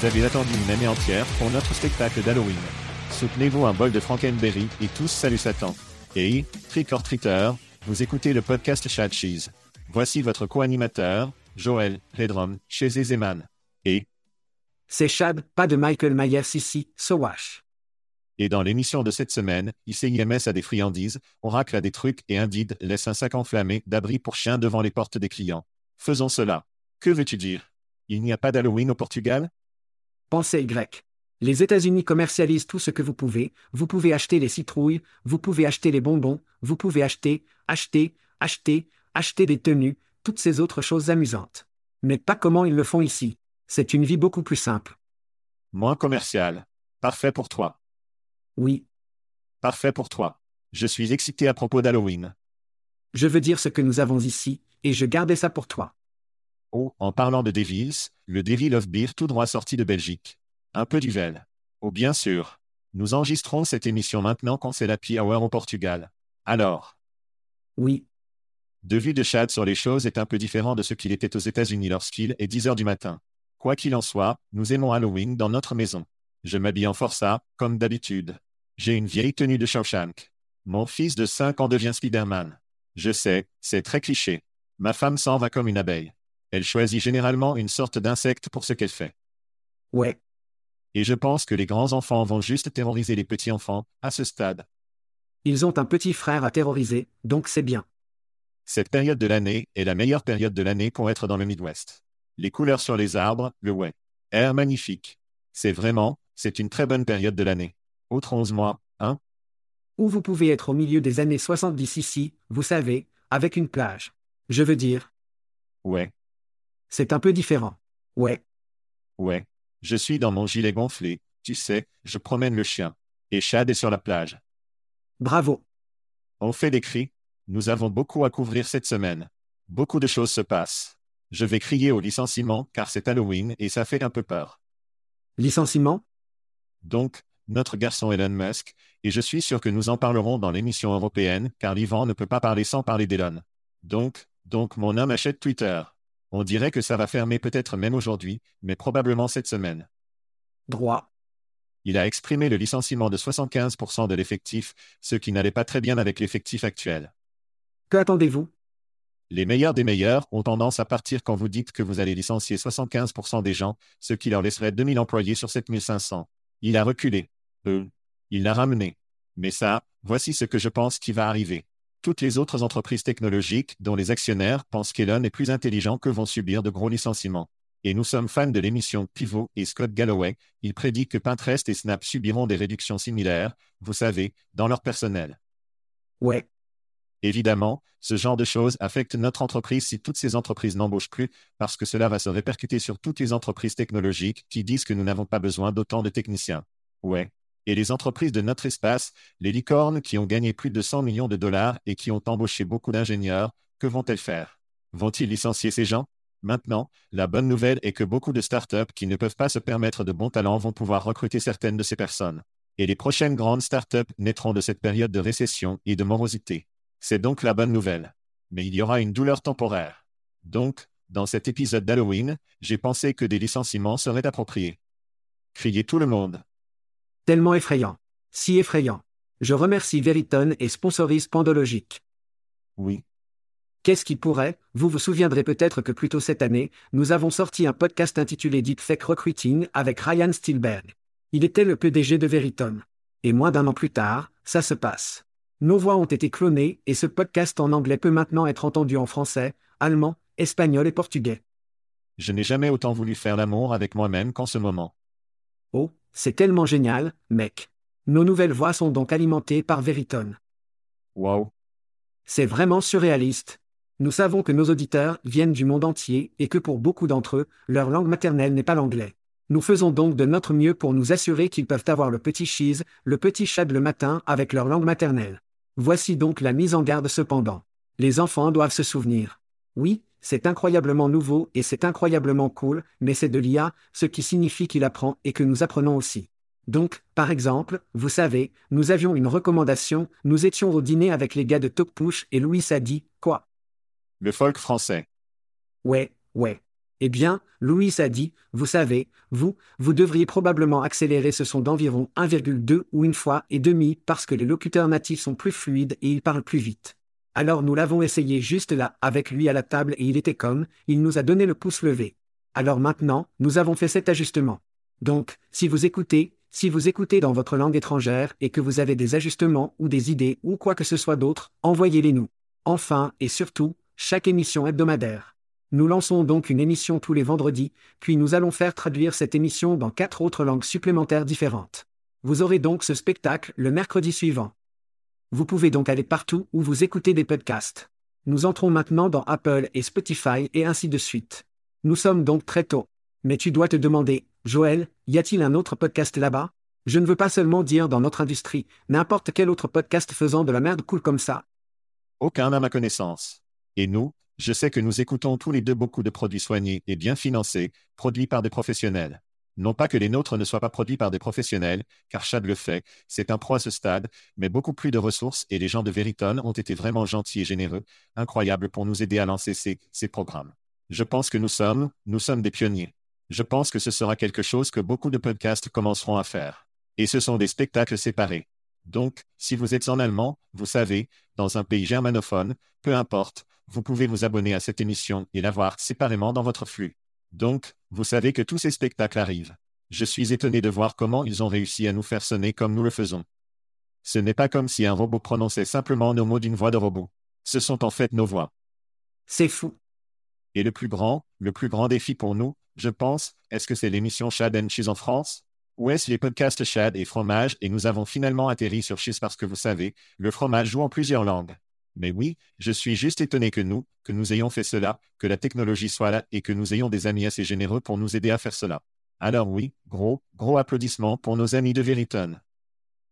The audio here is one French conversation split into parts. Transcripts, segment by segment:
Vous avez attendu une année entière pour notre spectacle d'Halloween. Soutenez-vous un bol de Frankenberry et tous salut Satan. Et, trick or treater, vous écoutez le podcast Chad Cheese. Voici votre co-animateur, Joël Redrum, chez Zeman. Et, C'est Chad, pas de Michael Myers ici, Sowash. et dans l'émission de cette semaine, ICIMS a des friandises, Oracle a des trucs et Indeed laisse un sac enflammé d'abri pour chiens devant les portes des clients. Faisons cela. Que veux-tu dire? Il n'y a pas d'Halloween au Portugal? Pensez grec. Les États-Unis commercialisent tout ce que vous pouvez, vous pouvez acheter les citrouilles, vous pouvez acheter les bonbons, vous pouvez acheter, acheter, acheter, acheter des tenues, toutes ces autres choses amusantes. Mais pas comment ils le font ici. C'est une vie beaucoup plus simple. Moins commercial. Parfait pour toi. Oui, Parfait pour toi. Je suis excité à propos d'Halloween. je veux dire ce que nous avons ici, et je gardais ça pour toi. Oh, en parlant de Devils, le Devil of Beer tout droit sorti de Belgique. Un peu duvel. Oh, bien sûr. Nous enregistrons cette émission maintenant quand c'est la Hour au Portugal. Alors, Oui, de vue de Chad sur les choses est un peu différent de ce qu'il était aux États-Unis lorsqu'il est 10 heures du matin. Quoi qu'il en soit, nous aimons Halloween dans notre maison. Je m'habille en forçat, comme d'habitude. J'ai une vieille tenue de Shawshank. Mon fils de 5 ans devient Spider-Man. Je sais, c'est très cliché. Ma femme s'en va comme une abeille. Elle choisit généralement une sorte d'insecte pour ce qu'elle fait. ouais, Et je pense que les grands-enfants vont juste terroriser les petits-enfants, à ce stade. ils ont un petit frère à terroriser, donc c'est bien. Cette période de l'année est la meilleure période de l'année pour être dans le Midwest. Les couleurs sur les arbres, le ouais. Air magnifique. C'est vraiment, c'est une très bonne période de l'année. Autre 11 mois, hein? Ou vous pouvez être au milieu des années 70 ici, vous savez, avec une plage. Je veux dire, Ouais, c'est un peu différent. Ouais, ouais. Je suis dans mon gilet gonflé, tu sais, je promène le chien. Et Chad est sur la plage. bravo. On fait des cris. Nous avons beaucoup à couvrir cette semaine. Beaucoup de choses se passent. Je vais crier au licenciement car c'est Halloween et ça fait un peu peur. Licenciement? Donc, notre garçon Elon Musk, et je suis sûr que nous en parlerons dans l'émission européenne, car l'Ivan ne peut pas parler sans parler d'Elon. Donc, donc mon homme achète Twitter. On dirait que ça va fermer peut-être même aujourd'hui, mais probablement cette semaine. Droit. Il a exprimé le licenciement de 75% de l'effectif, ce qui n'allait pas très bien avec l'effectif actuel. Que attendez-vous? Les meilleurs des meilleurs ont tendance à partir quand vous dites que vous allez licencier 75% des gens, ce qui leur laisserait 2000 employés sur 7500. Il a reculé. Euh, il l'a ramené. Mais ça, voici ce que je pense qui va arriver. Toutes les autres entreprises technologiques, dont les actionnaires, pensent qu'Elon est plus intelligent que vont subir de gros licenciements. Et nous sommes fans de l'émission Pivot et Scott Galloway, il prédit que Pinterest et Snap subiront des réductions similaires, vous savez, dans leur personnel. Ouais, Évidemment, ce genre de choses affecte notre entreprise si toutes ces entreprises n'embauchent plus, parce que cela va se répercuter sur toutes les entreprises technologiques qui disent que nous n'avons pas besoin d'autant de techniciens. Ouais. Et les entreprises de notre espace, les licornes qui ont gagné plus de 100 millions de dollars et qui ont embauché beaucoup d'ingénieurs, que vont-elles faire? Vont-ils licencier ces gens? Maintenant, la bonne nouvelle est que beaucoup de startups qui ne peuvent pas se permettre de bons talents vont pouvoir recruter certaines de ces personnes. Et les prochaines grandes startups naîtront de cette période de récession et de morosité. C'est donc la bonne nouvelle. Mais il y aura une douleur temporaire. Donc, dans cet épisode d'Halloween, j'ai pensé que des licenciements seraient appropriés. Criez tout le monde. Tellement effrayant. Si effrayant. Je remercie Veriton et sponsorise Pandologique. Oui. Qu'est-ce qui pourrait Vous vous souviendrez peut-être que plus tôt cette année, nous avons sorti un podcast intitulé Deep Fake Recruiting avec Ryan Spielberg. Il était le PDG de Veriton. Et moins d'un an plus tard, ça se passe. Nos voix ont été clonées et ce podcast en anglais peut maintenant être entendu en français, allemand, espagnol et portugais. Je n'ai jamais autant voulu faire l'amour avec moi-même qu'en ce moment. Oh, c'est tellement génial, mec. Nos nouvelles voix sont donc alimentées par Veriton. Wow. C'est vraiment surréaliste. Nous savons que nos auditeurs viennent du monde entier et que pour beaucoup d'entre eux, leur langue maternelle n'est pas l'anglais. Nous faisons donc de notre mieux pour nous assurer qu'ils peuvent avoir le petit cheese, le petit chad le matin avec leur langue maternelle. Voici donc la mise en garde cependant. Les enfants doivent se souvenir. Oui, c'est incroyablement nouveau et c'est incroyablement cool, mais c'est de l'IA, ce qui signifie qu'il apprend et que nous apprenons aussi. Donc, par exemple, vous savez, nous avions une recommandation, nous étions au dîner avec les gars de Talkpush et Louis a dit, quoi? Le folk français. Ouais, ouais. Eh bien, Louis a dit, vous savez, vous, vous devriez probablement accélérer ce son d'environ 1,2 ou une fois et demi parce que les locuteurs natifs sont plus fluides et ils parlent plus vite. Alors nous l'avons essayé juste là, avec lui à la table et il était comme, il nous a donné le pouce levé. Alors maintenant, nous avons fait cet ajustement. Donc, si vous écoutez, si vous écoutez dans votre langue étrangère et que vous avez des ajustements ou des idées ou quoi que ce soit d'autre, envoyez-les nous. Enfin, et surtout, chaque émission hebdomadaire. Nous lançons donc une émission tous les vendredis, puis nous allons faire traduire cette émission dans quatre autres langues supplémentaires différentes. Vous aurez donc ce spectacle le mercredi suivant. Vous pouvez donc aller partout où vous écoutez des podcasts. Nous entrons maintenant dans Apple et Spotify et ainsi de suite. Nous sommes donc très tôt. Mais tu dois te demander, Joël, y a-t-il un autre podcast là-bas? Je ne veux pas seulement dire dans notre industrie, n'importe quel autre podcast faisant de la merde cool comme ça. Aucun à ma connaissance. Et nous, je sais que nous écoutons tous les deux beaucoup de produits soignés et bien financés, produits par des professionnels. Non pas que les nôtres ne soient pas produits par des professionnels, car Chad le fait, c'est un pro à ce stade, mais beaucoup plus de ressources et les gens de Veriton ont été vraiment gentils et généreux, incroyables pour nous aider à lancer ces, ces programmes. Je pense que nous sommes, nous sommes des pionniers. Je pense que ce sera quelque chose que beaucoup de podcasts commenceront à faire. Et ce sont des spectacles séparés. Donc, si vous êtes en allemand, vous savez, dans un pays germanophone, peu importe, vous pouvez vous abonner à cette émission et la voir séparément dans votre flux. Donc, vous savez que tous ces spectacles arrivent. Je suis étonné de voir comment ils ont réussi à nous faire sonner comme nous le faisons. Ce n'est pas comme si un robot prononçait simplement nos mots d'une voix de robot. Ce sont en fait nos voix. C'est fou. Et le plus grand, le plus grand défi pour nous, je pense, est-ce que c'est l'émission Chad and Cheese en France? Ou est-ce les podcasts Chad et fromage et nous avons finalement atterri sur Cheese parce que vous savez, le fromage joue en plusieurs langues. Mais oui, je suis juste étonné que nous, que nous ayons fait cela, que la technologie soit là et que nous ayons des amis assez généreux pour nous aider à faire cela. Alors oui, gros, gros applaudissements pour nos amis de Veriton.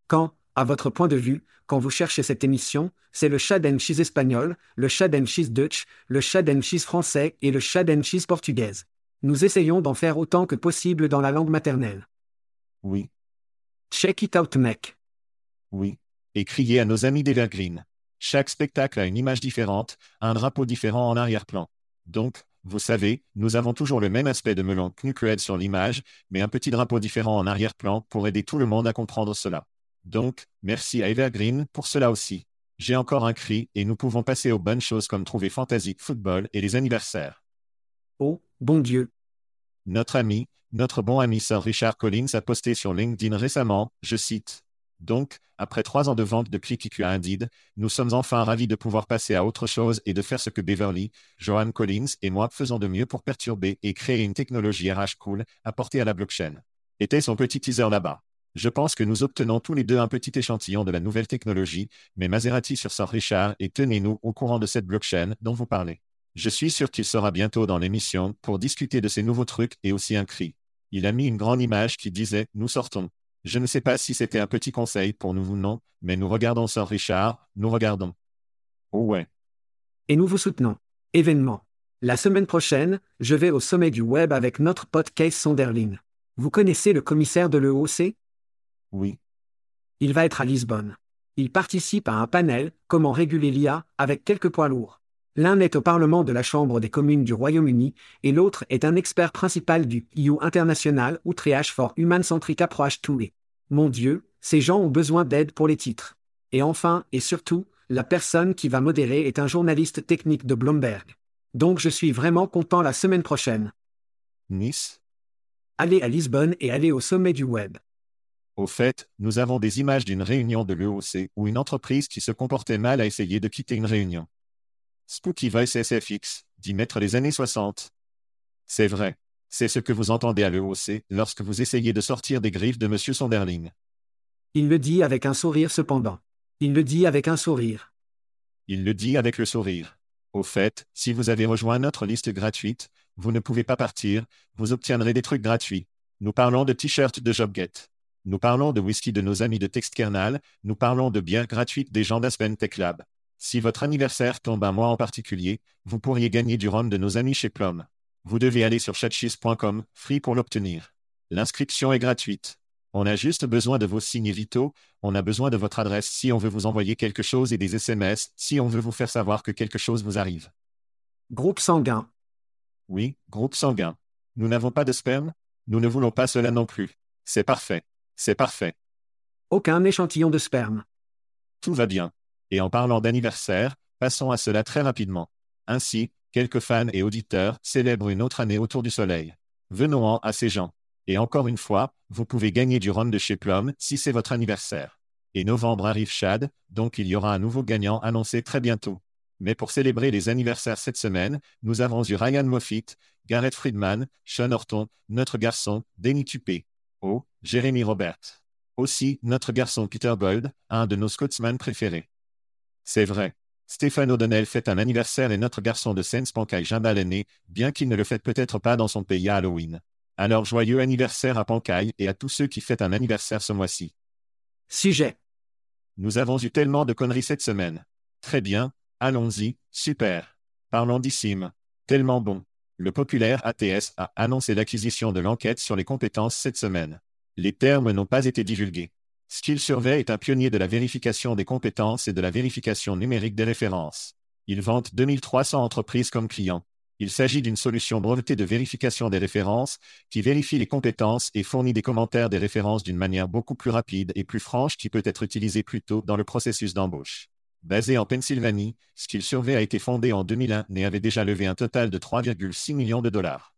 Quand, à votre point de vue, quand vous cherchez cette émission, c'est le Chad and Cheese espagnol, le Chad and Cheese Dutch, le Chad and Cheese français et le Chad and Cheese portugaise. Nous essayons d'en faire autant que possible dans la langue maternelle. Oui, Check it out, mec. oui. Et criez à nos amis d'Evergreen. Chaque spectacle a une image différente, un drapeau différent en arrière-plan. Donc, vous savez, nous avons toujours le même aspect de melon Knucklehead sur l'image, mais un petit drapeau différent en arrière-plan pour aider tout le monde à comprendre cela. Donc, merci à Evergreen pour cela aussi. J'ai encore un cri et nous pouvons passer aux bonnes choses comme trouver Fantasy Football et les anniversaires. Oh, bon Dieu. Notre ami, notre bon ami Sir Richard Collins a posté sur LinkedIn récemment, je cite. Donc, après trois ans de vente de clics à Indeed, nous sommes enfin ravis de pouvoir passer à autre chose et de faire ce que Beverly, Johan Collins et moi faisons de mieux pour perturber et créer une technologie RH cool apportée à la blockchain. Était son petit teaser là-bas. Je pense que nous obtenons tous les deux un petit échantillon de la nouvelle technologie, mais Maserati sur Sir Richard et tenez-nous au courant de cette blockchain dont vous parlez. Je suis sûr qu'il sera bientôt dans l'émission pour discuter de ces nouveaux trucs et aussi un cri. Il a mis une grande image qui disait Nous sortons. Je ne sais pas si c'était un petit conseil pour nous ou non, mais nous regardons Sir Richard, nous regardons. Oh ouais. Et nous vous soutenons. Événement. La semaine prochaine, je vais au sommet du web avec notre pote Case Sonderling. Vous connaissez le commissaire de l'EOC Oui. Il va être à Lisbonne. Il participe à un panel, Comment réguler l'IA, avec quelques poids lourds. L'un est au Parlement de la Chambre des communes du Royaume-Uni, et l'autre est un expert principal du EU International Outreach for Human Centric Approach to it. Mon Dieu, ces gens ont besoin d'aide pour les titres. Et enfin, et surtout, la personne qui va modérer est un journaliste technique de Bloomberg. Donc je suis vraiment content la semaine prochaine. Nice Allez à Lisbonne et allez au sommet du web. Au fait, nous avons des images d'une réunion de l'EOC où une entreprise qui se comportait mal a essayé de quitter une réunion. Spooky Voice SFX, dit maître des années 60. C'est vrai. C'est ce que vous entendez à l'EOC lorsque vous essayez de sortir des griffes de M. Sonderling. Il le dit avec un sourire cependant. Il le dit avec un sourire. Il le dit avec le sourire. Au fait, si vous avez rejoint notre liste gratuite, vous ne pouvez pas partir, vous obtiendrez des trucs gratuits. Nous parlons de t-shirts de JobGet. Nous parlons de whisky de nos amis de TextKernel, nous parlons de bières gratuites des gens d'Aspen Tech Lab. Si votre anniversaire tombe un mois en particulier, vous pourriez gagner du rhum de nos amis chez Plum. Vous devez aller sur chatchis.com, free pour l'obtenir. L'inscription est gratuite. On a juste besoin de vos signes vitaux, on a besoin de votre adresse si on veut vous envoyer quelque chose et des SMS si on veut vous faire savoir que quelque chose vous arrive. Groupe sanguin. Oui, groupe sanguin. Nous n'avons pas de sperme Nous ne voulons pas cela non plus. C'est parfait. C'est parfait. Aucun échantillon de sperme. Tout va bien. Et en parlant d'anniversaire, passons à cela très rapidement. Ainsi, quelques fans et auditeurs célèbrent une autre année autour du soleil. Venons-en à ces gens. Et encore une fois, vous pouvez gagner du rhum de chez Plum si c'est votre anniversaire. Et novembre arrive Chad, donc il y aura un nouveau gagnant annoncé très bientôt. Mais pour célébrer les anniversaires cette semaine, nous avons eu Ryan Moffitt, Garrett Friedman, Sean Horton, notre garçon, Denny Tupé. Oh, Jérémy Robert. Aussi, notre garçon Peter Boyd, un de nos Scotsman préférés. C'est vrai. Stéphane O'Donnell fait un anniversaire et notre garçon de Sens Pankai Jambal l'année, bien qu'il ne le fête peut-être pas dans son pays à Halloween. Alors joyeux anniversaire à Pankai et à tous ceux qui fêtent un anniversaire ce mois-ci. Sujet. Nous avons eu tellement de conneries cette semaine. Très bien, allons-y, super. Parlons d'ISIM. Tellement bon. Le populaire ATS a annoncé l'acquisition de l'enquête sur les compétences cette semaine. Les termes n'ont pas été divulgués. Skill Survey est un pionnier de la vérification des compétences et de la vérification numérique des références. Il vante 2300 entreprises comme clients. Il s'agit d'une solution brevetée de vérification des références qui vérifie les compétences et fournit des commentaires des références d'une manière beaucoup plus rapide et plus franche qui peut être utilisée plus tôt dans le processus d'embauche. Basé en Pennsylvanie, Skill Survey a été fondé en 2001 et avait déjà levé un total de 3,6 millions de dollars.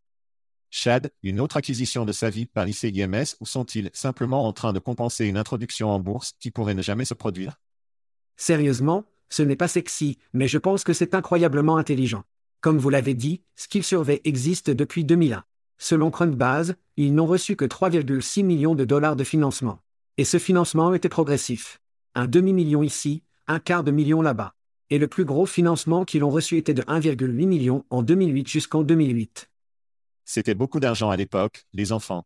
Chad, une autre acquisition de sa vie par ICIMS ou sont-ils simplement en train de compenser une introduction en bourse qui pourrait ne jamais se produire? Sérieusement, ce n'est pas sexy, mais je pense que c'est incroyablement intelligent. Comme vous l'avez dit, Skill Survey existe depuis 2001. Selon Crunchbase, ils n'ont reçu que 3,6 millions de dollars de financement. Et ce financement était progressif. Un demi-million ici, un quart de million là-bas. Et le plus gros financement qu'ils ont reçu était de 1,8 million en 2008 jusqu'en 2008. C'était beaucoup d'argent à l'époque, les enfants.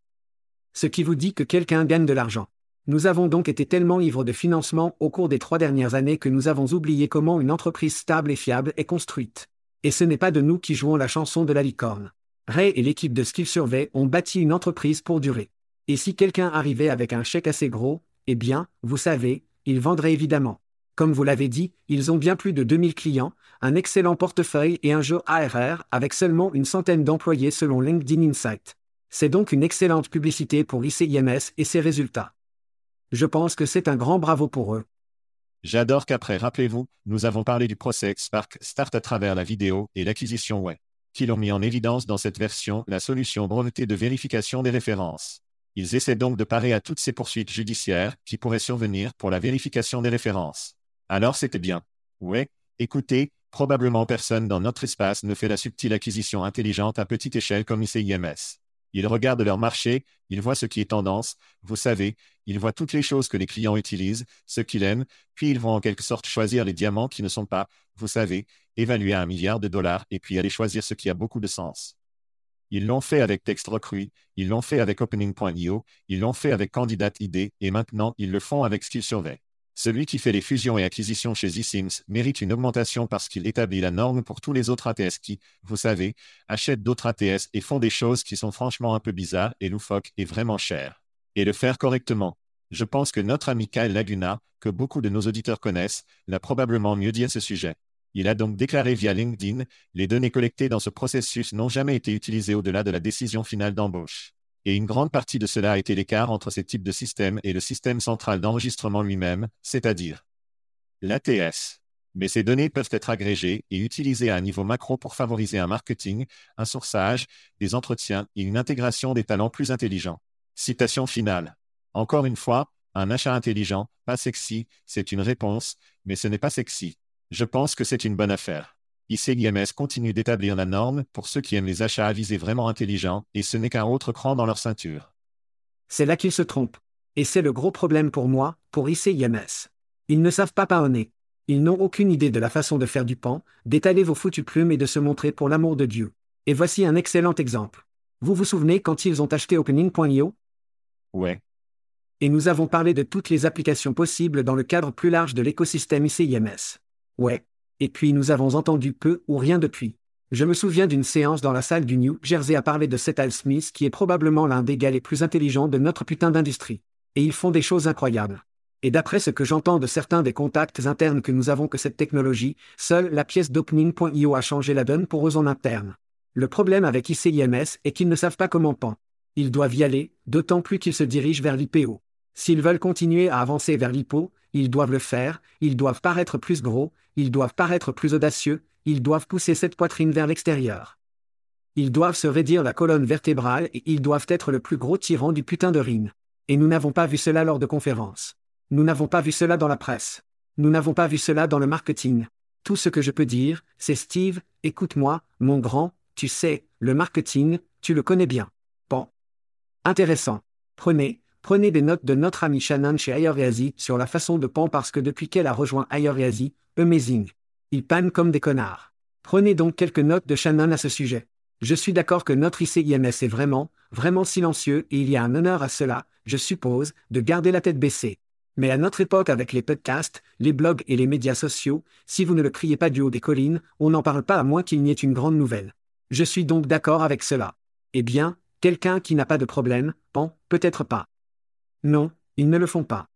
Ce qui vous dit que quelqu'un gagne de l'argent. Nous avons donc été tellement ivres de financement au cours des trois dernières années que nous avons oublié comment une entreprise stable et fiable est construite. Et ce n'est pas de nous qui jouons la chanson de la licorne. Ray et l'équipe de Skill Survey ont bâti une entreprise pour durer. Et si quelqu'un arrivait avec un chèque assez gros, eh bien, vous savez, il vendrait évidemment. Comme vous l'avez dit, ils ont bien plus de 2000 clients, un excellent portefeuille et un jeu ARR avec seulement une centaine d'employés selon LinkedIn Insight. C'est donc une excellente publicité pour ICIMS et ses résultats. Je pense que c'est un grand bravo pour eux. J'adore qu'après, rappelez-vous, nous avons parlé du procès Spark Start à travers la vidéo et l'acquisition web, qui l'ont mis en évidence dans cette version la solution brevetée de vérification des références. Ils essaient donc de parer à toutes ces poursuites judiciaires qui pourraient survenir pour la vérification des références. Alors c'était bien. Ouais, écoutez, probablement personne dans notre espace ne fait la subtile acquisition intelligente à petite échelle comme ICIMS. Ils regardent leur marché, ils voient ce qui est tendance, vous savez, ils voient toutes les choses que les clients utilisent, ce qu'ils aiment, puis ils vont en quelque sorte choisir les diamants qui ne sont pas, vous savez, évalués à un milliard de dollars et puis aller choisir ce qui a beaucoup de sens. Ils l'ont fait avec Text Recruit, ils l'ont fait avec Opening.io, ils l'ont fait avec Candidate ID et maintenant ils le font avec Skill Survey. Celui qui fait les fusions et acquisitions chez eSIMS mérite une augmentation parce qu'il établit la norme pour tous les autres ATS qui, vous savez, achètent d'autres ATS et font des choses qui sont franchement un peu bizarres et loufoques et vraiment chères. Et le faire correctement. Je pense que notre ami Kyle Laguna, que beaucoup de nos auditeurs connaissent, l'a probablement mieux dit à ce sujet. Il a donc déclaré via LinkedIn, les données collectées dans ce processus n'ont jamais été utilisées au-delà de la décision finale d'embauche. Et une grande partie de cela a été l'écart entre ces types de systèmes et le système central d'enregistrement lui-même, c'est-à-dire l'ATS. Mais ces données peuvent être agrégées et utilisées à un niveau macro pour favoriser un marketing, un sourçage, des entretiens et une intégration des talents plus intelligents. Citation finale. Encore une fois, un achat intelligent, pas sexy, c'est une réponse, mais ce n'est pas sexy. Je pense que c'est une bonne affaire. ICIMS continue d'établir la norme pour ceux qui aiment les achats avisés vraiment intelligents, et ce n'est qu'un autre cran dans leur ceinture. C'est là qu'ils se trompent. Et c'est le gros problème pour moi, pour ICIMS. Ils ne savent pas paonner. Ils n'ont aucune idée de la façon de faire du pan, d'étaler vos foutues plumes et de se montrer pour l'amour de Dieu. Et voici un excellent exemple. Vous vous souvenez quand ils ont acheté Opening.io Ouais. Et nous avons parlé de toutes les applications possibles dans le cadre plus large de l'écosystème ICIMS. Ouais. Et puis nous avons entendu peu ou rien depuis. Je me souviens d'une séance dans la salle du New Jersey à parler de Seth Al Smith qui est probablement l'un des gars les plus intelligents de notre putain d'industrie. Et ils font des choses incroyables. Et d'après ce que j'entends de certains des contacts internes que nous avons que cette technologie, seule la pièce d'opening.io a changé la donne pour eux en interne. Le problème avec ICIMS est qu'ils ne savent pas comment pan. Ils doivent y aller, d'autant plus qu'ils se dirigent vers l'IPO. S'ils veulent continuer à avancer vers l'IPO, ils doivent le faire, ils doivent paraître plus gros, ils doivent paraître plus audacieux, ils doivent pousser cette poitrine vers l'extérieur. Ils doivent se raidir la colonne vertébrale et ils doivent être le plus gros tyran du putain de ring. Et nous n'avons pas vu cela lors de conférences. Nous n'avons pas vu cela dans la presse. Nous n'avons pas vu cela dans le marketing. Tout ce que je peux dire, c'est Steve, écoute-moi, mon grand, tu sais, le marketing, tu le connais bien. Bon. Intéressant. Prenez, Prenez des notes de notre ami Shannon chez Ayurvedi sur la façon de pan parce que depuis qu'elle a rejoint Ayurvedi, amazing. Ils pannent comme des connards. Prenez donc quelques notes de Shannon à ce sujet. Je suis d'accord que notre ICIMS est vraiment, vraiment silencieux et il y a un honneur à cela, je suppose, de garder la tête baissée. Mais à notre époque avec les podcasts, les blogs et les médias sociaux, si vous ne le criez pas du haut des collines, on n'en parle pas à moins qu'il n'y ait une grande nouvelle. Je suis donc d'accord avec cela. Eh bien, quelqu'un qui n'a pas de problème, pan, peut-être pas. Non, ils ne le font pas.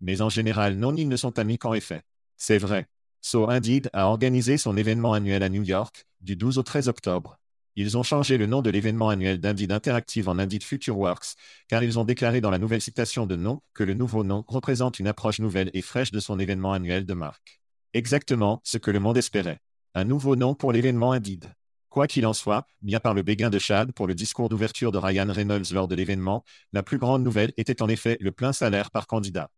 Mais en général, non, ils ne sont amis qu'en effet. C'est vrai. So Indeed a organisé son événement annuel à New York, du 12 au 13 octobre. Ils ont changé le nom de l'événement annuel d'Indeed Interactive en Indeed Futureworks, car ils ont déclaré dans la nouvelle citation de nom que le nouveau nom représente une approche nouvelle et fraîche de son événement annuel de marque. Exactement ce que le monde espérait. Un nouveau nom pour l'événement Indeed. Quoi qu'il en soit, bien par le béguin de Chad pour le discours d'ouverture de Ryan Reynolds lors de l'événement, la plus grande nouvelle était en effet le plein salaire par candidat.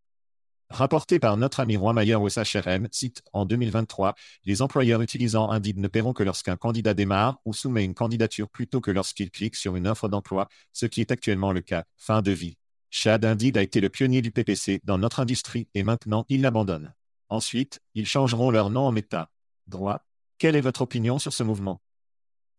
Rapporté par notre ami Roy Mayer au SHRM, cite En 2023, les employeurs utilisant Indeed ne paieront que lorsqu'un candidat démarre ou soumet une candidature plutôt que lorsqu'il clique sur une offre d'emploi, ce qui est actuellement le cas. Fin de vie. Chad Indeed a été le pionnier du PPC dans notre industrie et maintenant il l'abandonne. Ensuite, ils changeront leur nom en Meta. Droit. Quelle est votre opinion sur ce mouvement?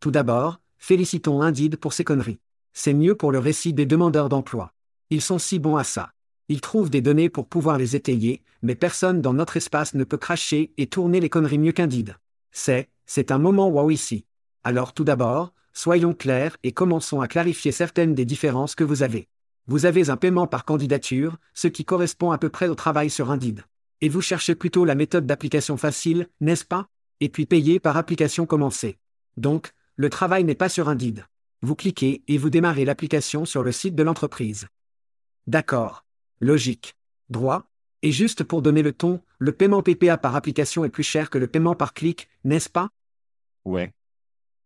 Tout d'abord, félicitons Indeed pour ses conneries. C'est mieux pour le récit des demandeurs d'emploi. Ils sont si bons à ça. Ils trouvent des données pour pouvoir les étayer, mais personne dans notre espace ne peut cracher et tourner les conneries mieux qu'Indeed. C'est, c'est un moment wow ici. Alors tout d'abord, soyons clairs et commençons à clarifier certaines des différences que vous avez. Vous avez un paiement par candidature, ce qui correspond à peu près au travail sur Indeed. Et vous cherchez plutôt la méthode d'application facile, n'est-ce pas? Et puis payer par application commencée. Donc, le travail n'est pas sur Indeed. Vous cliquez et vous démarrez l'application sur le site de l'entreprise. D'accord. Logique. Droit. Et juste pour donner le ton, le paiement PPA par application est plus cher que le paiement par clic, n'est-ce pas? Ouais.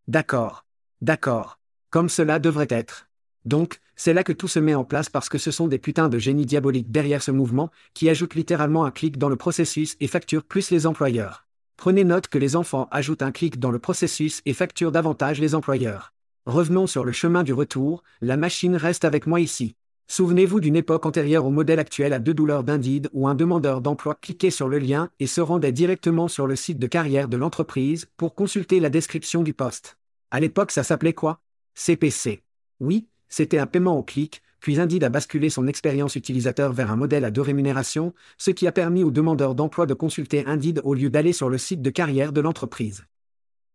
D'accord. D'accord. Comme cela devrait être. Donc, c'est là que tout se met en place parce que ce sont des putains de génies diaboliques derrière ce mouvement, qui ajoutent littéralement un clic dans le processus et facturent plus les employeurs. Prenez note que les enfants ajoutent un clic dans le processus et facturent davantage les employeurs. Revenons sur le chemin du retour, la machine reste avec moi ici. Souvenez-vous d'une époque antérieure au modèle actuel à deux douleurs d'Indeed où un demandeur d'emploi cliquait sur le lien et se rendait directement sur le site de carrière de l'entreprise pour consulter la description du poste. À l'époque ça s'appelait quoi? CPC. Oui, c'était un paiement au clic, puis Indeed a basculé son expérience utilisateur vers un modèle à deux rémunérations, ce qui a permis aux demandeurs d'emploi de consulter Indeed au lieu d'aller sur le site de carrière de l'entreprise.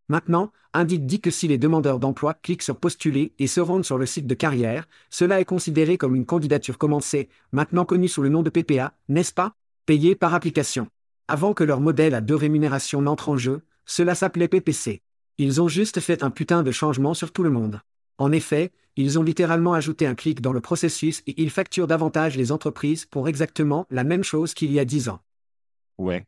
Maintenant, Indeed dit que si les demandeurs d'emploi cliquent sur postuler et se rendent sur le site de carrière, cela est considéré comme une candidature commencée, maintenant connue sous le nom de PPA, n'est-ce pas? Payée par application. Avant que leur modèle à deux rémunérations n'entre en jeu, cela s'appelait PPC. Ils ont juste fait un putain de changement sur tout le monde. En effet, ils ont littéralement ajouté un clic dans le processus et ils facturent davantage les entreprises pour exactement la même chose qu'il y a dix ans. Ouais.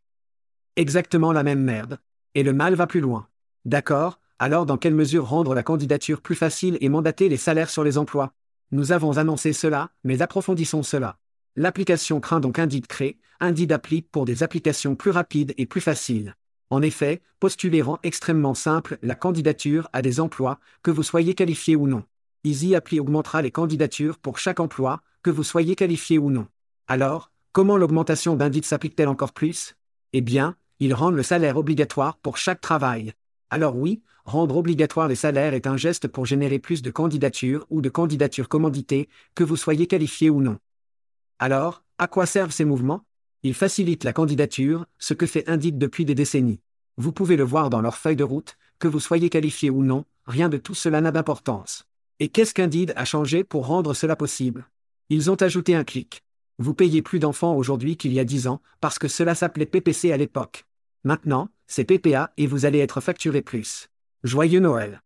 Exactement la même merde. Et le mal va plus loin. D'accord, alors dans quelle mesure rendre la candidature plus facile et mandater les salaires sur les emplois? Nous avons annoncé cela, mais approfondissons cela. L'application craint donc Indeed crée, Indeed applique pour des applications plus rapides et plus faciles. En effet, postuler rend extrêmement simple la candidature à des emplois, que vous soyez qualifié ou non. Easy Apply augmentera les candidatures pour chaque emploi, que vous soyez qualifié ou non. Alors, comment l'augmentation d'Indeed s'applique-t-elle encore plus? Eh bien, ils rendent le salaire obligatoire pour chaque travail. Alors oui, rendre obligatoire les salaires est un geste pour générer plus de candidatures ou de candidatures commanditées, que vous soyez qualifié ou non. Alors, à quoi servent ces mouvements? Ils facilitent la candidature, ce que fait Indeed depuis des décennies. Vous pouvez le voir dans leur feuille de route, que vous soyez qualifié ou non, rien de tout cela n'a d'importance. Et qu'est-ce qu'Indeed a changé pour rendre cela possible? Ils ont ajouté un clic. Vous payez plus d'enfants aujourd'hui qu'il y a 10 ans, parce que cela s'appelait PPC à l'époque. Maintenant, c'est PPA et vous allez être facturé plus. Joyeux Noël.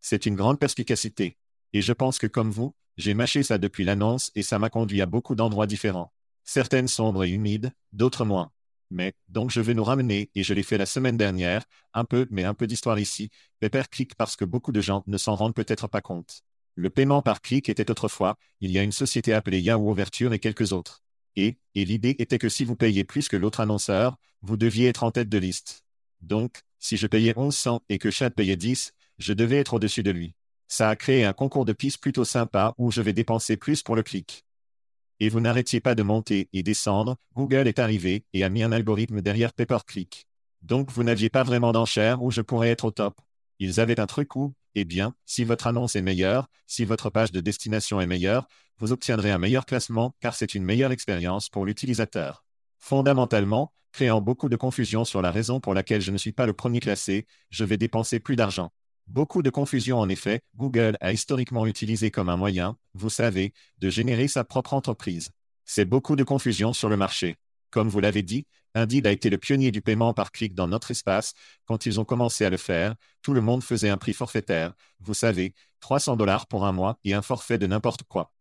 C'est une grande perspicacité. Et je pense que comme vous, j'ai mâché ça depuis l'annonce et ça m'a conduit à beaucoup d'endroits différents. Certaines sombres et humides, d'autres moins. Mais, donc je vais nous ramener, et je l'ai fait la semaine dernière, un peu, mais un peu d'histoire ici, Pepper clic parce que beaucoup de gens ne s'en rendent peut-être pas compte. Le paiement par clic était autrefois, il y a une société appelée Yahoo Ouverture et quelques autres. Et, et l'idée était que si vous payez plus que l'autre annonceur, vous deviez être en tête de liste. Donc, si je payais 1100 et que Chad payait 10, je devais être au-dessus de lui. Ça a créé un concours de pistes plutôt sympa où je vais dépenser plus pour le clic. Et vous n'arrêtiez pas de monter et descendre, Google est arrivé et a mis un algorithme derrière pay-per-click. Donc vous n'aviez pas vraiment d'enchère où je pourrais être au top. Ils avaient un truc où, eh bien, si votre annonce est meilleure, si votre page de destination est meilleure, vous obtiendrez un meilleur classement car c'est une meilleure expérience pour l'utilisateur. Fondamentalement, créant beaucoup de confusion sur la raison pour laquelle je ne suis pas le premier classé, je vais dépenser plus d'argent. Beaucoup de confusion en effet, Google a historiquement utilisé comme un moyen, vous savez, de générer sa propre entreprise. C'est beaucoup de confusion sur le marché. Comme vous l'avez dit, Indeed a été le pionnier du paiement par clic dans notre espace. Quand ils ont commencé à le faire, tout le monde faisait un prix forfaitaire, vous savez, 300 dollars pour un mois et un forfait de n'importe quoi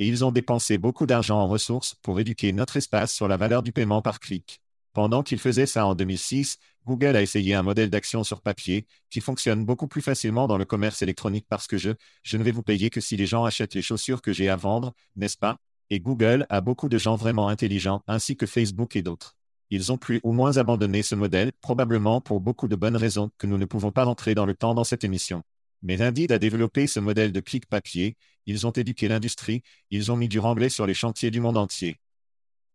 et ils ont dépensé beaucoup d'argent en ressources pour éduquer notre espace sur la valeur du paiement par clic. Pendant qu'ils faisaient ça en 2006, Google a essayé un modèle d'action sur papier qui fonctionne beaucoup plus facilement dans le commerce électronique parce que je, je ne vais vous payer que si les gens achètent les chaussures que j'ai à vendre, n'est-ce pas? Et Google a beaucoup de gens vraiment intelligents ainsi que Facebook et d'autres. Ils ont plus ou moins abandonné ce modèle, probablement pour beaucoup de bonnes raisons que nous ne pouvons pas rentrer dans le temps dans cette émission. Mais Indeed a développé ce modèle de clic papier, ils ont éduqué l'industrie, ils ont mis du remblai sur les chantiers du monde entier.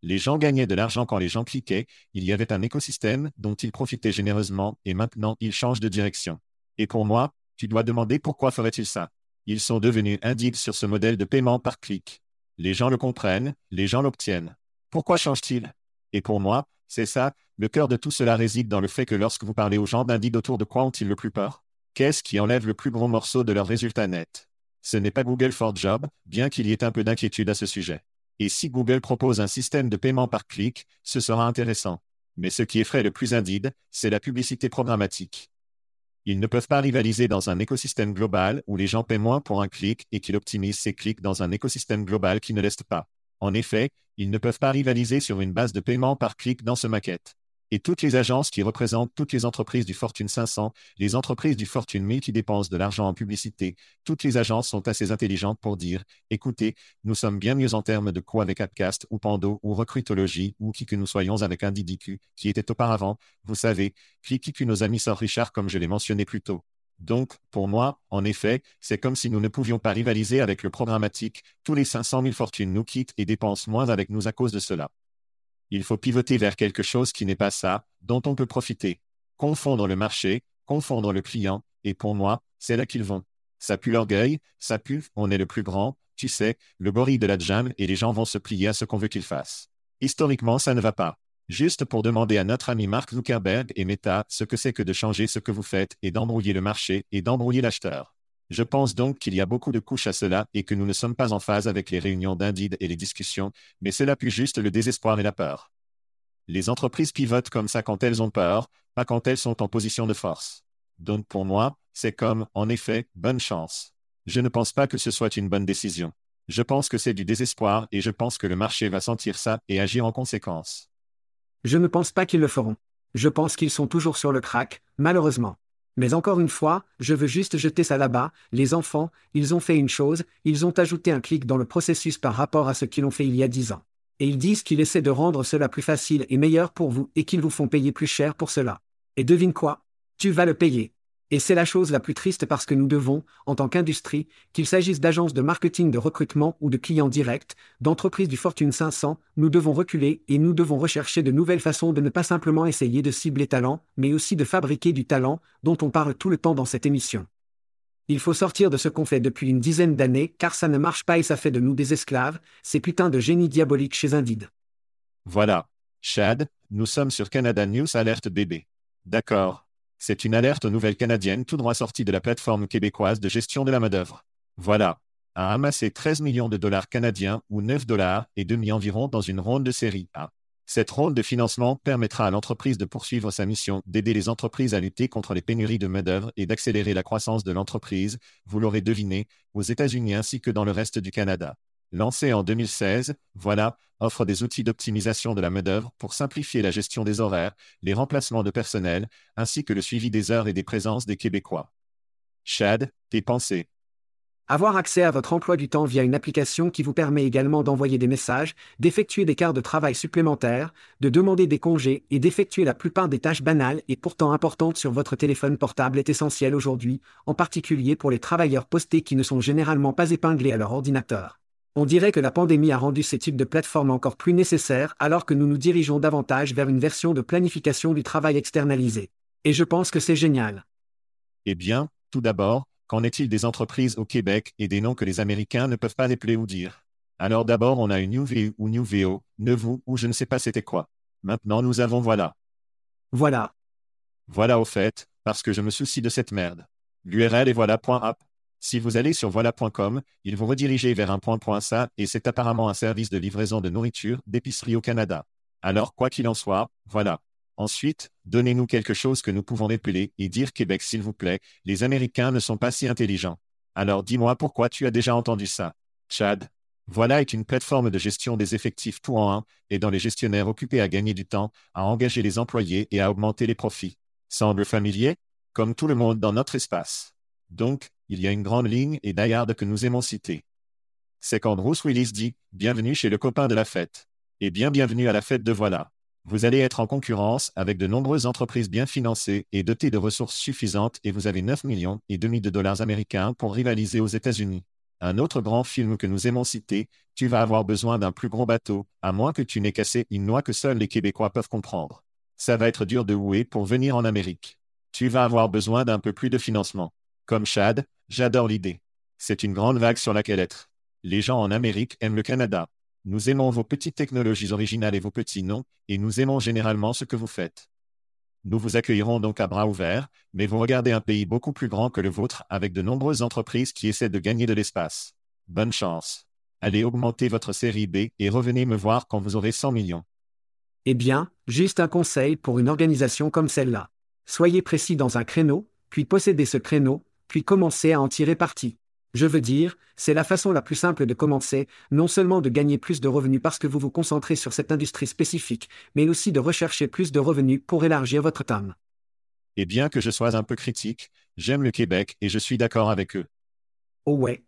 Les gens gagnaient de l'argent quand les gens cliquaient, il y avait un écosystème dont ils profitaient généreusement et maintenant ils changent de direction. Et pour moi, tu dois demander pourquoi ferait-il ça. Ils sont devenus Indeed sur ce modèle de paiement par clic. Les gens le comprennent, les gens l'obtiennent. Pourquoi change-t-il? Et pour moi, c'est ça, le cœur de tout cela réside dans le fait que lorsque vous parlez aux gens d'Indeed autour de quoi ont-ils le plus peur? Qu'est-ce qui enlève le plus gros morceau de leurs résultats nets? Ce n'est pas Google for Job, bien qu'il y ait un peu d'inquiétude à ce sujet. Et si Google propose un système de paiement par clic, ce sera intéressant. Mais ce qui effraie le plus Indeed, c'est la publicité programmatique. Ils ne peuvent pas rivaliser dans un écosystème global où les gens paient moins pour un clic et qu'ils optimisent ces clics dans un écosystème global qui ne l'est pas. En effet, ils ne peuvent pas rivaliser sur une base de paiement par clic dans ce maquette et toutes les agences qui représentent toutes les entreprises du Fortune 500, les entreprises du Fortune 1000 qui dépensent de l'argent en publicité, toutes les agences sont assez intelligentes pour dire, écoutez, nous sommes bien mieux en termes de quoi avec Appcast ou Pando ou Recrutologie ou qui que nous soyons avec un qui était auparavant, vous savez, qui que nos amis Sir Richard comme je l'ai mentionné plus tôt. Donc, pour moi, en effet, c'est comme si nous ne pouvions pas rivaliser avec le programmatique. Tous les 500 000 fortunes nous quittent et dépensent moins avec nous à cause de cela. Il faut pivoter vers quelque chose qui n'est pas ça, dont on peut profiter. Confondre le marché, confondre le client, et pour moi, c'est là qu'ils vont. Ça pue l'orgueil, ça pue, on est le plus grand, tu sais, le gorille de la jam et les gens vont se plier à ce qu'on veut qu'ils fassent. Historiquement, ça ne va pas. Juste pour demander à notre ami Mark Zuckerberg et Meta ce que c'est que de changer ce que vous faites et d'embrouiller le marché et d'embrouiller l'acheteur. Je pense donc qu'il y a beaucoup de couches à cela et que nous ne sommes pas en phase avec les réunions d'Indeed et les discussions, mais cela pue juste le désespoir et la peur. Les entreprises pivotent comme ça quand elles ont peur, pas quand elles sont en position de force. Donc pour moi, c'est comme, en effet, bonne chance. Je ne pense pas que ce soit une bonne décision. Je pense que c'est du désespoir et je pense que le marché va sentir ça et agir en conséquence. Je ne pense pas qu'ils le feront. Je pense qu'ils sont toujours sur le crack, malheureusement. Mais encore une fois, je veux juste jeter ça là-bas, les enfants, ils ont fait une chose, ils ont ajouté un clic dans le processus par rapport à ce qu'ils ont fait il y a dix ans. Et ils disent qu'ils essaient de rendre cela plus facile et meilleur pour vous et qu'ils vous font payer plus cher pour cela. Et devine quoi? Tu vas le payer. Et c'est la chose la plus triste parce que nous devons, en tant qu'industrie, qu'il s'agisse d'agences de marketing de recrutement ou de clients directs, d'entreprises du Fortune 500, nous devons reculer et nous devons rechercher de nouvelles façons de ne pas simplement essayer de cibler talent, mais aussi de fabriquer du talent, dont on parle tout le temps dans cette émission. Il faut sortir de ce qu'on fait depuis une dizaine d'années, car ça ne marche pas et ça fait de nous des esclaves, ces putains de génies diaboliques chez Indeed. Voilà. Chad, nous sommes sur Canada News Alert BB. D'accord. C'est une alerte aux nouvelles canadiennes tout droit sortie de la plateforme québécoise de gestion de la main-d'œuvre. Voilà. A amassé 13 millions de dollars canadiens ou 9 dollars et demi environ dans une ronde de série A. Cette ronde de financement permettra à l'entreprise de poursuivre sa mission d'aider les entreprises à lutter contre les pénuries de main-d'œuvre et d'accélérer la croissance de l'entreprise, vous l'aurez deviné, aux États-Unis ainsi que dans le reste du Canada. Lancé en 2016, Voilà offre des outils d'optimisation de la main-d'œuvre pour simplifier la gestion des horaires, les remplacements de personnel, ainsi que le suivi des heures et des présences des Québécois. Chad, tes pensées. Avoir accès à votre emploi du temps via une application qui vous permet également d'envoyer des messages, d'effectuer des quarts de travail supplémentaires, de demander des congés et d'effectuer la plupart des tâches banales et pourtant importantes sur votre téléphone portable est essentiel aujourd'hui, en particulier pour les travailleurs postés qui ne sont généralement pas épinglés à leur ordinateur. On dirait que la pandémie a rendu ces types de plateformes encore plus nécessaires alors que nous nous dirigeons davantage vers une version de planification du travail externalisé. Et je pense que c'est génial. Eh bien, tout d'abord, qu'en est-il des entreprises au Québec et des noms que les Américains ne peuvent pas épeler ou dire? Alors d'abord on a une UV ou NewVO, Nevu ou je ne sais pas c'était quoi. Maintenant nous avons voilà. Voilà. Voilà au fait, parce que je me soucie de cette merde. L'URL est voilà.app. Si vous allez sur voilà.com, ils vont rediriger vers un point.ça et c'est apparemment un service de livraison de nourriture, d'épicerie au Canada. Alors quoi qu'il en soit, voilà. Ensuite, donnez-nous quelque chose que nous pouvons épeler et dire Québec s'il vous plaît, les Américains ne sont pas si intelligents. Alors dis-moi pourquoi tu as déjà entendu ça. Chad. Voilà est une plateforme de gestion des effectifs tout en un, et dans les gestionnaires occupés à gagner du temps, à engager les employés et à augmenter les profits. Semble familier? Comme tout le monde dans notre espace. Donc, il y a une grande ligne et Dayard que nous aimons citer. C'est quand Bruce Willis dit Bienvenue chez le copain de la fête. Et bien bienvenue à la fête de voilà. Vous allez être en concurrence avec de nombreuses entreprises bien financées et dotées de ressources suffisantes et vous avez 9 millions et demi de dollars américains pour rivaliser aux États-Unis. Un autre grand film que nous aimons citer, tu vas avoir besoin d'un plus gros bateau, à moins que tu n'aies cassé une noix que seuls les Québécois peuvent comprendre. Ça va être dur de houer pour venir en Amérique. Tu vas avoir besoin d'un peu plus de financement. Comme Chad, j'adore l'idée. C'est une grande vague sur laquelle être. Les gens en Amérique aiment le Canada. Nous aimons vos petites technologies originales et vos petits noms, et nous aimons généralement ce que vous faites. Nous vous accueillerons donc à bras ouverts, mais vous regardez un pays beaucoup plus grand que le vôtre avec de nombreuses entreprises qui essaient de gagner de l'espace. Bonne chance. Allez augmenter votre série B et revenez me voir quand vous aurez 100 millions. Eh bien, juste un conseil pour une organisation comme celle-là. Soyez précis dans un créneau, puis possédez ce créneau, puis commencer à en tirer parti. Je veux dire, c'est la façon la plus simple de commencer, non seulement de gagner plus de revenus parce que vous vous concentrez sur cette industrie spécifique, mais aussi de rechercher plus de revenus pour élargir votre TAM. Et bien que je sois un peu critique, j'aime le Québec et je suis d'accord avec eux. Oh ouais.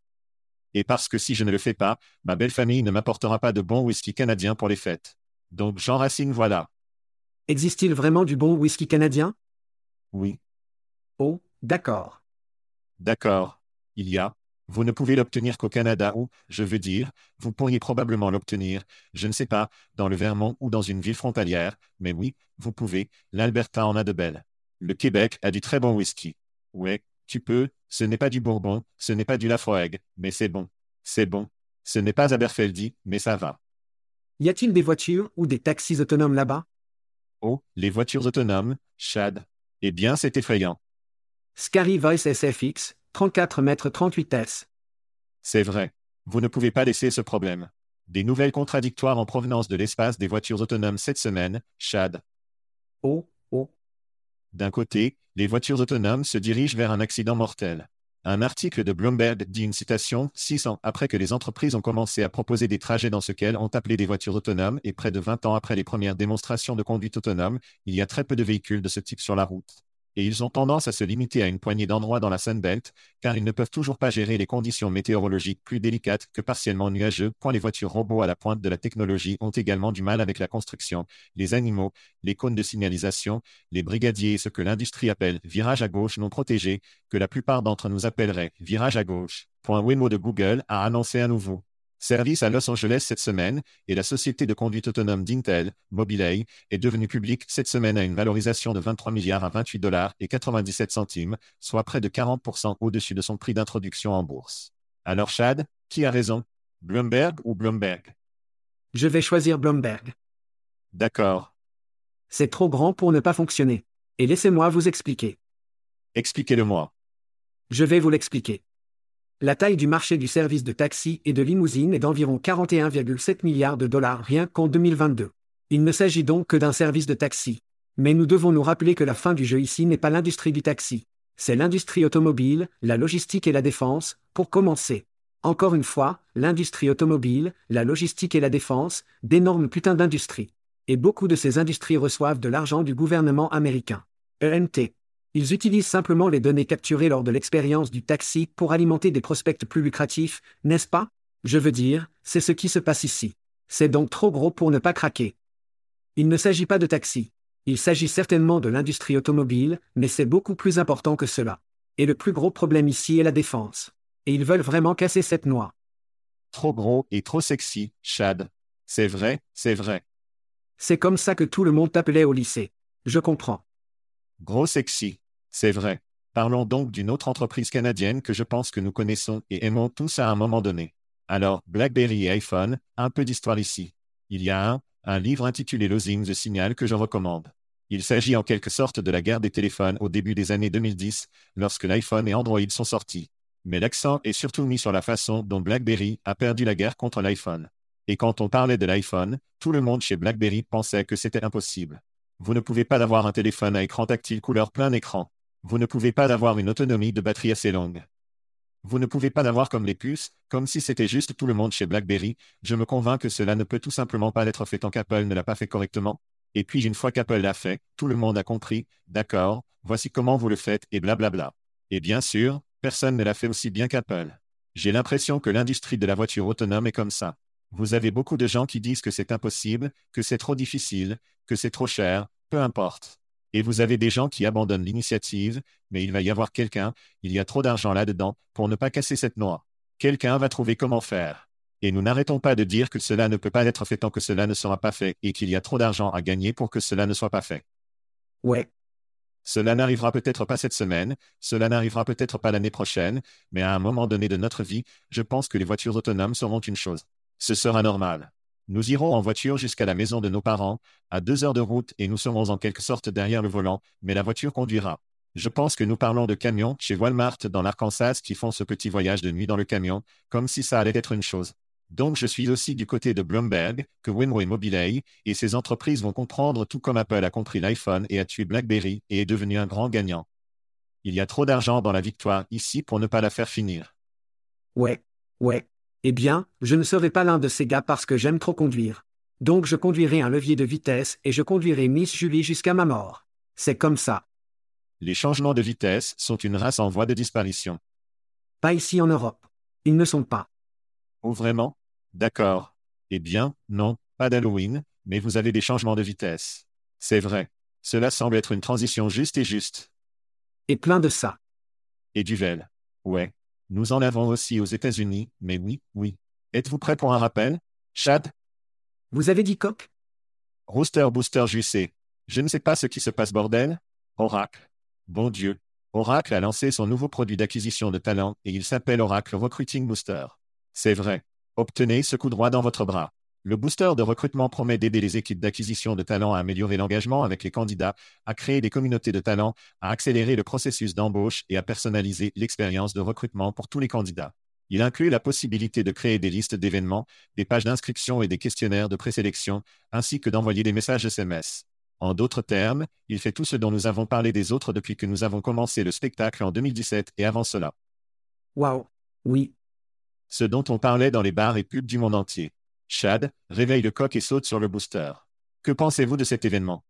Et parce que si je ne le fais pas, ma belle famille ne m'apportera pas de bon whisky canadien pour les fêtes. Donc Jean Racine voilà. Existe-t-il vraiment du bon whisky canadien? Oui. Oh, d'accord. D'accord. Il y a. Vous ne pouvez l'obtenir qu'au Canada ou, je veux dire, vous pourriez probablement l'obtenir, je ne sais pas, dans le Vermont ou dans une ville frontalière, mais oui, vous pouvez, l'Alberta en a de belles. Le Québec a du très bon whisky. Ouais, tu peux, Ce n'est pas du Bourbon, ce n'est pas du Lafroig, mais c'est bon. C'est bon. Ce n'est pas Aberfeldy, mais ça va. Y a-t-il des voitures ou des taxis autonomes là-bas? Oh, les voitures autonomes, Chad. Eh bien, c'est effrayant. Scary Voice SFX, 34 mètres 38 S. C'est vrai. Vous ne pouvez pas laisser ce problème. Des nouvelles contradictoires en provenance de l'espace des voitures autonomes cette semaine, Chad. Oh, oh. D'un côté, les voitures autonomes se dirigent vers un accident mortel. Un article de Bloomberg dit une citation, six ans après que les entreprises ont commencé à proposer des trajets dans ce qu'elles ont appelé des voitures autonomes et près de 20 ans après les premières démonstrations de conduite autonome, il y a très peu de véhicules de ce type sur la route et ils ont tendance à se limiter à une poignée d'endroits dans la Sunbelt, car ils ne peuvent toujours pas gérer les conditions météorologiques plus délicates que partiellement nuageux. Point les voitures robots à la pointe de la technologie ont également du mal avec la construction, les animaux, les cônes de signalisation, les brigadiers et ce que l'industrie appelle virage à gauche non protégé, que la plupart d'entre nous appelleraient virage à gauche. Point Waymo de Google a annoncé à nouveau Service à Los Angeles cette semaine, et la société de conduite autonome d'Intel, Mobileye, est devenue publique cette semaine à une valorisation de 23 milliards à 28 dollars et 97 centimes, soit près de 40% au-dessus de son prix d'introduction en bourse. Alors Chad, qui a raison? Bloomberg ou Bloomberg? Je vais choisir Bloomberg. D'accord. C'est trop grand pour ne pas fonctionner. Et laissez-moi vous expliquer. Expliquez-le-moi. Je vais vous l'expliquer. La taille du marché du service de taxi et de limousine est d'environ 41,7 milliards de dollars rien qu'en 2022. Il ne s'agit donc que d'un service de taxi. Mais nous devons nous rappeler que la fin du jeu ici n'est pas l'industrie du taxi. C'est l'industrie automobile, la logistique et la défense, pour commencer. Encore une fois, l'industrie automobile, la logistique et la défense, d'énormes putains d'industries. Et beaucoup de ces industries reçoivent de l'argent du gouvernement américain. ENT. Ils utilisent simplement les données capturées lors de l'expérience du taxi pour alimenter des prospects plus lucratifs, n'est-ce pas? Je veux dire, c'est ce qui se passe ici. C'est donc trop gros pour ne pas craquer. Il ne s'agit pas de taxi. Il s'agit certainement de l'industrie automobile, mais c'est beaucoup plus important que cela. Et le plus gros problème ici est la défense. Et ils veulent vraiment casser cette noix. Trop gros et trop sexy, Chad. C'est vrai, c'est vrai. C'est comme ça que tout le monde t'appelait au lycée. Je comprends. Gros sexy. C'est vrai. Parlons donc d'une autre entreprise canadienne que je pense que nous connaissons et aimons tous à un moment donné. Alors, BlackBerry et iPhone, un peu d'histoire ici. Il y a un, un livre intitulé Losing the Signal que je recommande. Il s'agit en quelque sorte de la guerre des téléphones au début des années 2010, lorsque l'iPhone et Android sont sortis. Mais l'accent est surtout mis sur la façon dont BlackBerry a perdu la guerre contre l'iPhone. Et quand on parlait de l'iPhone, tout le monde chez BlackBerry pensait que c'était impossible. Vous ne pouvez pas avoir un téléphone à écran tactile couleur plein écran. Vous ne pouvez pas avoir une autonomie de batterie assez longue. Vous ne pouvez pas l'avoir comme les puces, comme si c'était juste tout le monde chez BlackBerry. Je me convainc que cela ne peut tout simplement pas être fait tant qu'Apple ne l'a pas fait correctement. Et puis une fois qu'Apple l'a fait, tout le monde a compris, d'accord, voici comment vous le faites et blablabla. Et bien sûr, personne ne l'a fait aussi bien qu'Apple. J'ai l'impression que l'industrie de la voiture autonome est comme ça. Vous avez beaucoup de gens qui disent que c'est impossible, que c'est trop difficile, que c'est trop cher, peu importe. Et vous avez des gens qui abandonnent l'initiative, mais il va y avoir quelqu'un, il y a trop d'argent là-dedans, pour ne pas casser cette noix. Quelqu'un va trouver comment faire. Et nous n'arrêtons pas de dire que cela ne peut pas être fait tant que cela ne sera pas fait, et qu'il y a trop d'argent à gagner pour que cela ne soit pas fait. Ouais. Cela n'arrivera peut-être pas cette semaine, cela n'arrivera peut-être pas l'année prochaine, mais à un moment donné de notre vie, je pense que les voitures autonomes seront une chose. Ce sera normal. Nous irons en voiture jusqu'à la maison de nos parents, à deux heures de route et nous serons en quelque sorte derrière le volant, mais la voiture conduira. Je pense que nous parlons de camions chez Walmart dans l'Arkansas qui font ce petit voyage de nuit dans le camion, comme si ça allait être une chose. Donc je suis aussi du côté de Bloomberg, que Winway Mobileye, et ces entreprises vont comprendre tout comme Apple a compris l'iPhone et a tué BlackBerry et est devenu un grand gagnant. Il y a trop d'argent dans la victoire ici pour ne pas la faire finir. Ouais, ouais. Eh bien, je ne serai pas l'un de ces gars parce que j'aime trop conduire. Donc je conduirai un levier de vitesse et je conduirai Miss Julie jusqu'à ma mort. C'est comme ça. Les changements de vitesse sont une race en voie de disparition. Pas ici en Europe. Ils ne sont pas. Oh vraiment? D'accord. Eh bien, non, pas d'Halloween, mais vous avez des changements de vitesse. C'est vrai. Cela semble être une transition juste et juste. Et plein de ça. Et du vel. Ouais. Nous en avons aussi aux États-Unis, mais oui, oui. Êtes-vous prêt pour un rappel? Chad? Vous avez dit coq? Rooster Booster JC. Je ne sais pas ce qui se passe, bordel. Oracle. Bon Dieu. Oracle a lancé son nouveau produit d'acquisition de talent et il s'appelle Oracle Recruiting Booster. C'est vrai. Obtenez ce coup droit dans votre bras. Le booster de recrutement promet d'aider les équipes d'acquisition de talent à améliorer l'engagement avec les candidats, à créer des communautés de talent, à accélérer le processus d'embauche et à personnaliser l'expérience de recrutement pour tous les candidats. Il inclut la possibilité de créer des listes d'événements, des pages d'inscription et des questionnaires de présélection, ainsi que d'envoyer des messages SMS. En d'autres termes, il fait tout ce dont nous avons parlé des autres depuis que nous avons commencé le spectacle en 2017 et avant cela. Waouh. Oui. Ce dont on parlait dans les bars et pubs du monde entier. Chad, réveille le coq et saute sur le booster. Que pensez-vous de cet événement?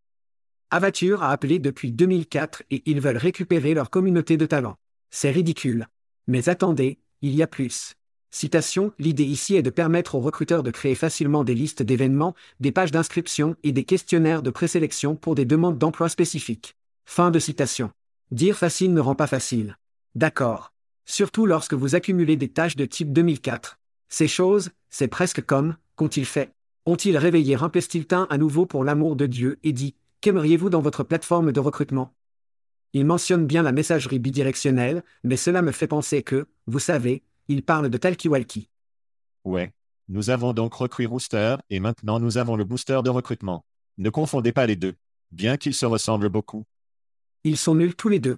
Avature a appelé depuis 2004 et ils veulent récupérer leur communauté de talents. C'est ridicule. Mais attendez, il y a plus. Citation, l'idée ici est de permettre aux recruteurs de créer facilement des listes d'événements, des pages d'inscription et des questionnaires de présélection pour des demandes d'emploi spécifiques. Fin de citation. Dire facile ne rend pas facile. D'accord. Surtout lorsque vous accumulez des tâches de type 2004. Ces choses, c'est presque comme, qu'ont-ils fait? Ont-ils réveillé Rumpelstiltskin à nouveau pour l'amour de Dieu et dit, qu'aimeriez-vous dans votre plateforme de recrutement? Il mentionne bien la messagerie bidirectionnelle, mais cela me fait penser que, vous savez, il parle de talkie-walkie. Ouais. Nous avons donc recruté Rooster et maintenant nous avons le booster de recrutement. Ne confondez pas les deux. Bien qu'ils se ressemblent beaucoup. Ils sont nuls tous les deux.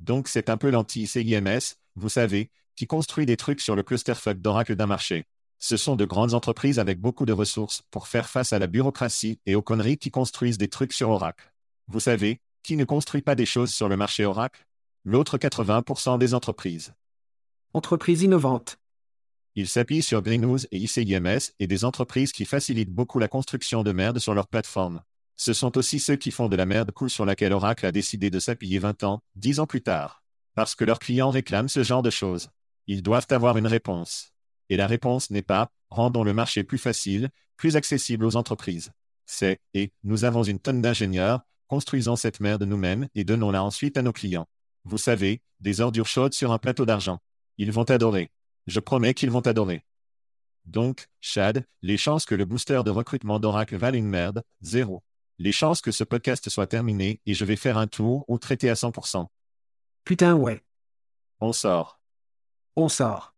Donc c'est un peu l'anti-CIMS, vous savez, qui construit des trucs sur le clusterfuck d'Oracle d'un marché. Ce sont de grandes entreprises avec beaucoup de ressources pour faire face à la bureaucratie et aux conneries qui construisent des trucs sur Oracle. Vous savez, qui ne construit pas des choses sur le marché Oracle? L'autre 80% des entreprises. Entreprises innovantes. Ils s'appuient sur Greenhouse et ICIMS et des entreprises qui facilitent beaucoup la construction de merde sur leur plateforme. Ce sont aussi ceux qui font de la merde cool sur laquelle Oracle a décidé de s'appuyer 20 ans, 10 ans plus tard. Parce que leurs clients réclament ce genre de choses. Ils doivent avoir une réponse. Et la réponse n'est pas rendons le marché plus facile, plus accessible aux entreprises. C'est et nous avons une tonne d'ingénieurs, construisons cette merde nous-mêmes et donnons-la ensuite à nos clients. Vous savez, des ordures chaudes sur un plateau d'argent. Ils vont adorer. Je promets qu'ils vont adorer. Donc, Chad, les chances que le booster de recrutement d'Oracle valent une merde, zéro. Les chances que ce podcast soit terminé et je vais faire un tour ou traiter à 100%. Putain ouais. On sort. On sort.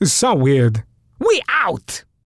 It's so weird. We out!